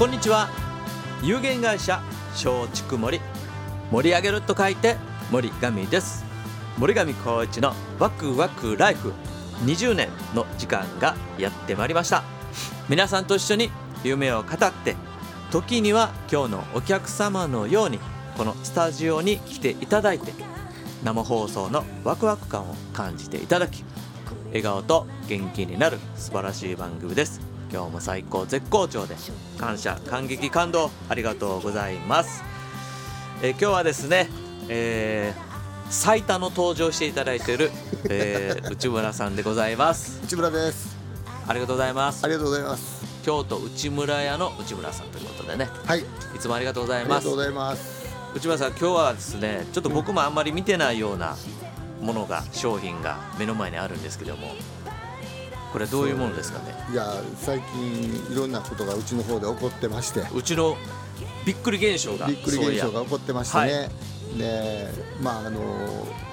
こんにちは。有限会社松竹森。盛り上げると書いて森神です。森上光一のワクワクライフ。20年の時間がやってまいりました。皆さんと一緒に夢を語って時には今日のお客様のようにこのスタジオに来ていただいて生放送のワクワク感を感じていただき笑顔と元気になる素晴らしい番組です。今日も最高絶好調で感謝感激感動ありがとうございますえー今日はですね、えー最多の登場していただいている、えー 内村さんでございます内村です。ありがとうございますありがとうございます。京都内村屋の内村さんということでねはい、いつもありがとうございますありがとうございます。内村さん今日はですねちょっと僕もあんまり見てないようなものが商品が目の前にあるんですけどもこれどういうものですかね？いや、最近いろんなことがうちの方で起こってまして、うちのびっくり現象がびっくり現象が起こってましてね。で、まああの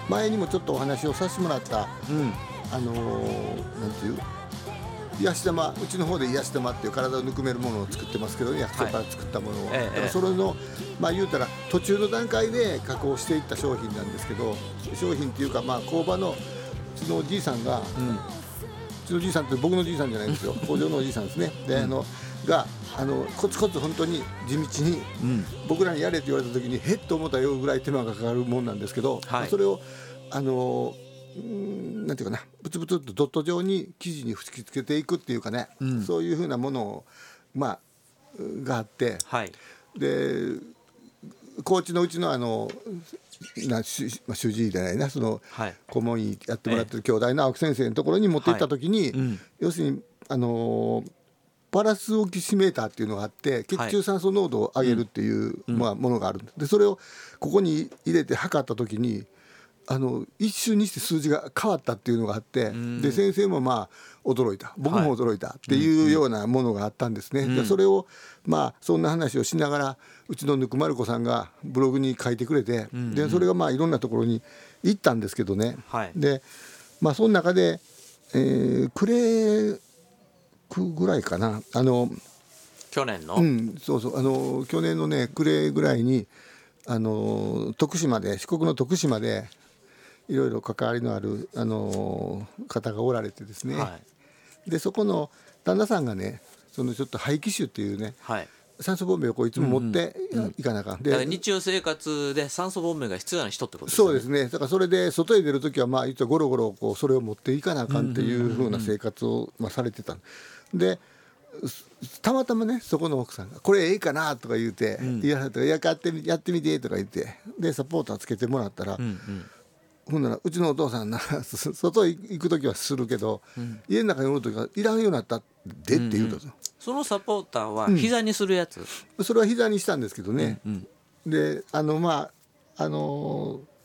前にもちょっとお話をさせてもらったうん。あのなんていう？癒し玉うちの方で癒し玉っていう体をぬくめるものを作ってますけど薬草から作ったものを、ええだからそれのまあ言うたら途中の段階で加工していった商品なんですけど商品っていうかまあ工場のうちのおじいさんがうん。うちのおじいさんって僕のおじいさんじゃないんですよ。工場のおじいさんですね。であのがあのコツコツ本当に地道にうん。僕らにやれって言われた時にへっと思ったよぐらい手間がかかるもんなんですけど、はいそれをあのなんていうかなブツブツっとドット状に生地に吹き付けていくっていうかね、うん。そういうふうなものをまあがあってはい。で高知のうちのあのな主,、まあ、主治医じゃないなそのはい。顧問医やってもらってる兄弟の青木先生のところに持って行った時に、はい。うん。要するにあのーパラスオキシメーターっていうのがあって血中酸素濃度を上げるっていう、まあ、ものがある。でそれをここに入れて測った時にあの一瞬にして数字が変わったっていうのがあって、ん。で先生もまあ驚いた。僕も驚いた。っていうようなものがあったんですね。でそれをまあそんな話をしながらうちのぬくまる子さんがブログに書いてくれて、でそれがまあいろんなところに行ったんですけどね。はい。でまあその中で、えー、暮れくぐらいかな。あの去年の、うんそうそう。あの去年のね暮れぐらいにあの徳島で四国の徳島でいろいろ関わりのあるあの方がおられてですね、はい。でそこの旦那さんがねそのちょっと肺気腫っていうねはい。酸素ボンベをこういつも持っていかなあかん、だからで日常生活で酸素ボンベが必要な人ってことですよね。そうですね。だからそれで外へ出る時はまあ言ったらゴロゴロこうそれを持っていかなあかんっていうふうな生活をまあされてた。ですたまたまねそこの奥さんが「これええかな?」とか言うて「いやいややってみやってみて」とか言ってでサポーターつけてもらったら、うんうんほんならうちのお父さんなそ外へ行く時はするけど、家の中におる時はいらんようになったでって言うと、そのサポーターは膝にするやつ、それは膝にしたんですけどね、うん。であのまああのー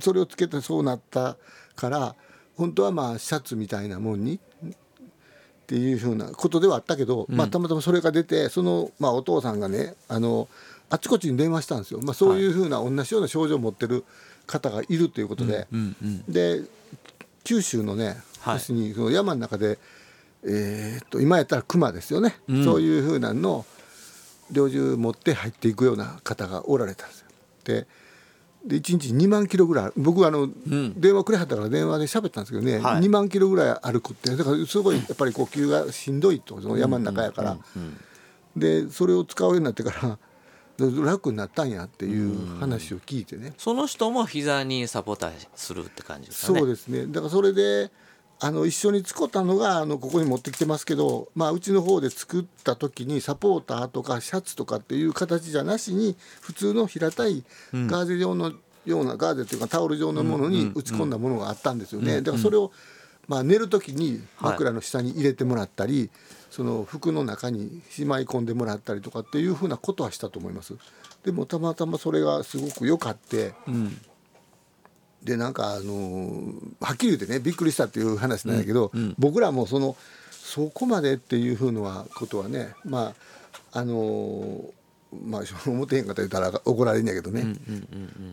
それをつけてそうなったから本当はまあシャツみたいなもんにっていうふうなことではあったけど、まあ、たまたまそれが出てその、まあ、お父さんがねあのあちこちに電話したんですよ、まあ、そういうふうな同じような症状を持ってる方がいるということで、で九州のねはい。要するにその山の中で、えーっと今やったら熊ですよね、うん。そういうふうなのを猟銃持って入っていくような方がおられたんですよ。でで1日2万キロぐらい僕はあの、ん。電話くれはったから電話で喋ったんですけどね、はい。2万キロぐらい歩くってだからすごいやっぱり呼吸がしんどいとその山の中やから、でそれを使うようになってから楽になったんやっていう話を聞いてね、その人も膝にサポーターするって感じですかね。そうですね。だからそれであの一緒に使ったのがあのここに持ってきてますけど、まあ、うちの方で作った時にサポーターとかシャツとかっていう形じゃなしに普通の平たいガーゼ状のような、ガーゼっていうかタオル状のものに打ち込んだものがあったんですよね、だからそれを、まあ、寝る時に枕の下に入れてもらったり、その服の中にしまい込んでもらったりとかっていうふうなことはしたと思います。でもたまたまそれがすごく良かってうん。でなんかあのーはっきり言ってねびっくりしたっていう話なんだけど、うんうん。僕らもそのそこまでっていうふうのはことはねまああのーまあ思ってへんかったら言ったら怒られるんやけどね、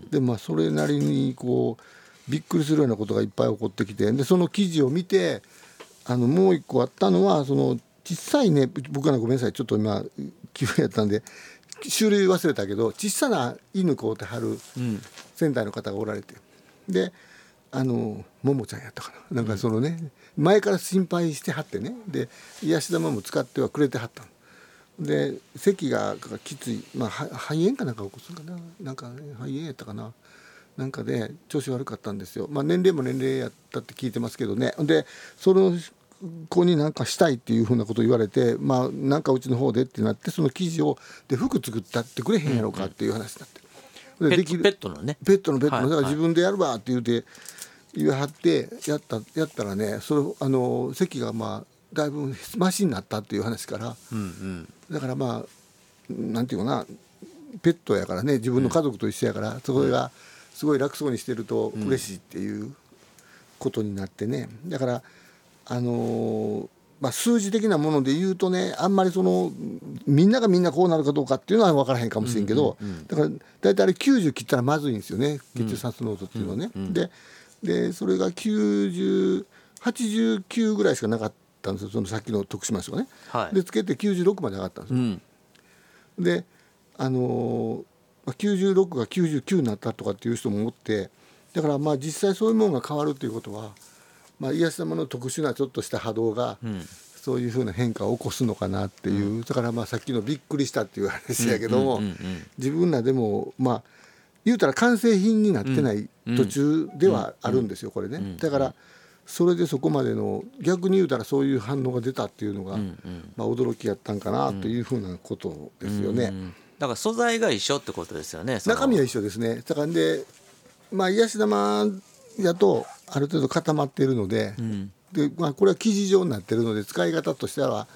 でまあそれなりにこうびっくりするようなことがいっぱい起こってきてでその記事を見てあのもう一個あったのはその小さいね僕はごめんなさいちょっと今気分やったんで種類忘れたけど小さな犬飼うてはるうん。仙台の方がおられてであのももちゃんやったかな。なんかそのね、前から心配してはってねで癒し玉も使ってはくれてはったの。で咳がきつい、まあ、は肺炎かなんか起こすんかな。なんか、ね、肺炎やったかななんかで調子悪かったんですよ、まあ、年齢も年齢やったって聞いてますけどね。でその子になんかしたいっていうふうなことを言われてまあなんかうちの方でってなってその生地をで服作ったってくれへんやろうかっていう話になって。でペできるッペットのね。ペットのペットの、はいだから自分でやるわって言うて言い張ってやったやったらねそれあの席がまあだいぶマシになったっていう話からうんうん。だからまあなんていうかなペットやからね自分の家族と一緒やから、それがすごい楽そうにしてると嬉しいっていうことになってね。だからあのーまあ、数字的なもので言うとねあんまりそのみんながみんなこうなるかどうかっていうのは分からへんかもしれんけど、だから大体あれ90切ったらまずいんですよね。血中酸素濃度っていうのはね。ででそれが9089ぐらいしかなかったんですよ。そのさっきの徳島市はね。はい。でつけて96まで上がったんですよ。うん。であのーまあ96が99になったとかっていう人もおってだからまあ実際そういうものが変わるっていうことは、まあ、癒し様の特殊なちょっとした波動が、んそういうふうな変化を起こすのかなっていう、だからまあさっきのびっくりしたっていう話やけども、うんうんうん自分らでもまあ言うたら完成品になってない途中ではあるんですよこれね。だからそれでそこまでの逆に言うたらそういう反応が出たっていうのが、まあ、驚きやったんかなというふうなことですよね。うんだから素材が一緒ってことですよね中身は一緒ですね。だからでまあ癒し玉やとある程度固まっているので,、でまあ、これは生地状になってるので使い方としては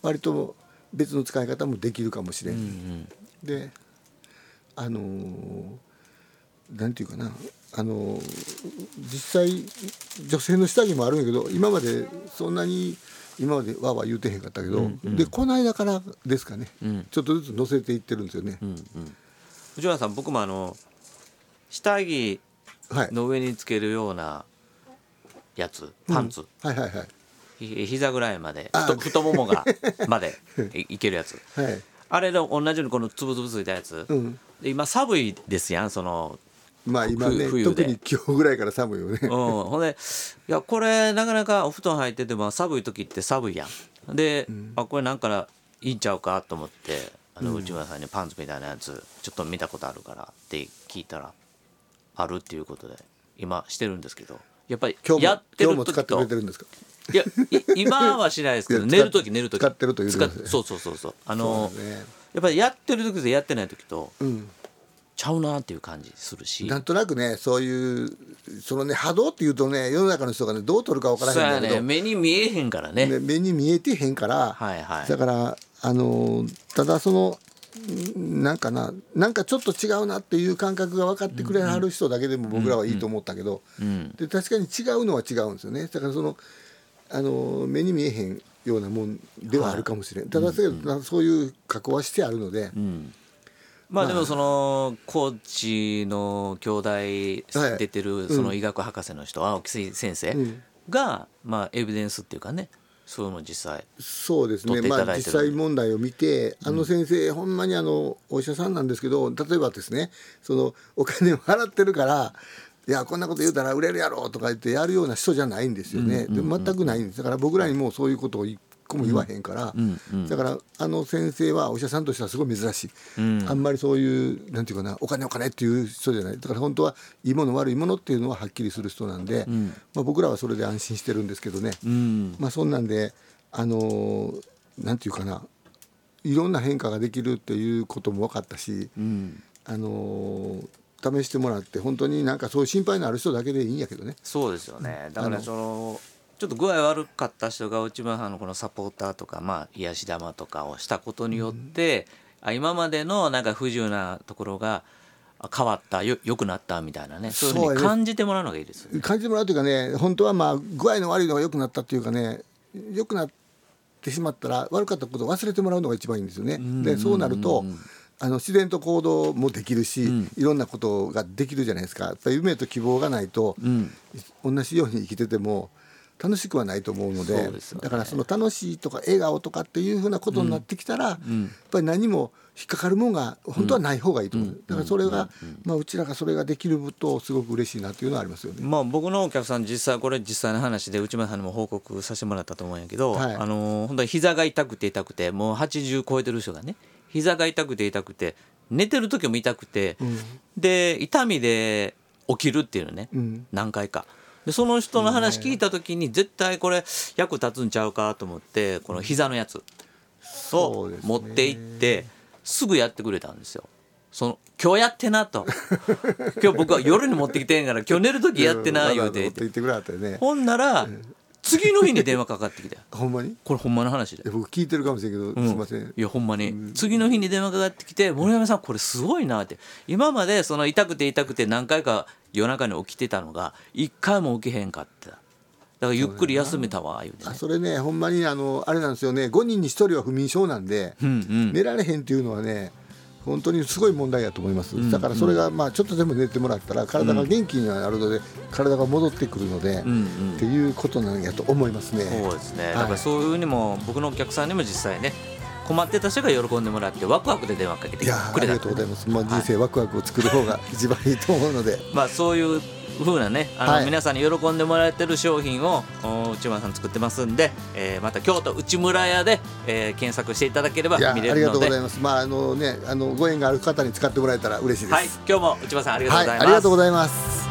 割と別の使い方もできるかもしれん、であのーなんていうかな。あのー実際女性の下着もあるんやけど今までそんなに今までわーわー言うてへんかったけど、でこの間からですかね、ちょっとずつ乗せていってるんですよね。藤原さん僕もあの下着はい。の上につけるようなやつパンツ、はいはいはい。ひ膝ぐらいまであ太太ももがまで いいけるやつ。はい。あれで同じようにこのつぶつぶついたやつ、うん。で今寒いですやんそのまあ今ね特に今日ぐらいから寒いよね。うん、ほんでいやこれなかなかお布団入ってても寒い時って寒いやん。で、あこれなんかいいんちゃうかと思ってあの内村さんにパンツみたいなやつちょっと見たことあるからって聞いたらあるっていうことで今してるんですけどやっぱり今日もやってる今日も使ってく時とれてるんですか？いやい今はしないですけど 寝る時寝る時。使ってるというそうそうそうそう。あのそうだね。やっぱりやってる時とやってない時とうんちゃうなっていう感じするし。なんとなくねそういうそのね波動っていうとね世の中の人がねどう取るかわからへんけど、ね。目に見えへんからね。ね目に見えてへんから、はいはい。だからあのーただそのんなんかななんかちょっと違うなっていう感覚が分かってくれはる人だけでも僕らはいいと思ったけど、うんで確かに違うのは違うんですよね。だからそのあの目に見えへんようなもんではあるかもしれん、ただけど、そういう加工はしてあるので、うんまあでもその高知の兄弟はい。出てるその医学博士の人青木先生ん。がまあエビデンスっていうかねそういうのを実際そうですね。まあ実際問題を見てあの先生、ほんまにあのお医者さんなんですけど例えばですねそのお金を払ってるからいやこんなこと言うたら売れるやろとか言ってやるような人じゃないんですよね、で全くないんです。だから僕らにもうそういうことを一個も言わへんから、だからあの先生はお医者さんとしてはすごい珍しい、あんまりそういうなんていうかなお金お金っていう人じゃない。だから本当はいいもの悪いものっていうのははっきりする人なんで、まあ、僕らはそれで安心してるんですけどね、うん。まあそんなんであのーなんていうかないろんな変化ができるっていうことも分かったし、うん。あのー試してもらって本当になんかそういう心配のある人だけでいいんやけどね。そうですよね。だからそのちょっと具合悪かった人が内村さんのこのサポーターとかまあ癒し玉とかをしたことによって、あ今までのなんか不自由なところがあ変わったよ良くなったみたいなねそういうふうに感じてもらうのがいいですよね。感じてもらうというかね本当はまあ具合の悪いのが良くなったっていうかね良くなってしまったら悪かったことを忘れてもらうのが一番いいんですよね。でそうなるとあの自然と行動もできるし、いろんなことができるじゃないですか。やっぱり夢と希望がないと、うん。同じように生きてても楽しくはないと思うのでね。だからその楽しいとか笑顔とかっていうふうなことになってきたら、やっぱり何も引っかかるもんが本当はない方がいいと思う、だからそれが、まあ、うちらがそれができるとすごく嬉しいなっていうのはありますよね。まあ、僕のお客さん実際これ実際の話で内村さんにも報告させてもらったと思うんやけど、はい。あのー本当に膝が痛くて痛くてもう80超えてる人がね膝が痛くて痛くて寝てる時も痛くて、で痛みで起きるっていうのね、うん。何回か。でその人の話聞いた時に絶対これ役立つんちゃうかと思ってこの膝のやつを持って行ってすぐやってくれたんですよ。その今日やってなと。今日僕は夜に持ってきてんから今日寝る時やってな言うて。ほんなら次の日に電話かかってきたよ。ほんまに？いこれほんまの話で。や。僕聞いてるかもしれんけど、うん。すいません。いやほんまに。次の日に電話かかってきて「森山さんこれすごいな」って。今までその痛くて痛くて何回か夜中に起きてたのが一回も起きへんかった。だからゆっくり休めたわ言うてね。あそれねほんまにあのあれなんですよね。5人に1人は不眠症なんで、うんうん。寝られへんっていうのはね本当にすごい問題だと思います、だからそれがまあちょっとでも寝てもらったら体が元気になるので、体が戻ってくるので、っていうことなんやと思いますね。そうですね、い。だからそういうふうにも僕のお客さんにも実際ね困ってた人が喜んでもらってワクワクで電話かけていやーありくれたがとうございます、まあ、人生ワクワクを作る方が一番いいと思うので、まあそういう風なねあの、はい。皆さんに喜んでもらえてる商品をお内村さん作ってますんで、えーまた京都内村屋で、えー検索していただければいやあ見りがとうごれるのでざいます。まああのねあのご縁がある方に使ってもらえたら嬉しいです。はい。今日も内村さんありがとうございます、はいありがとうございます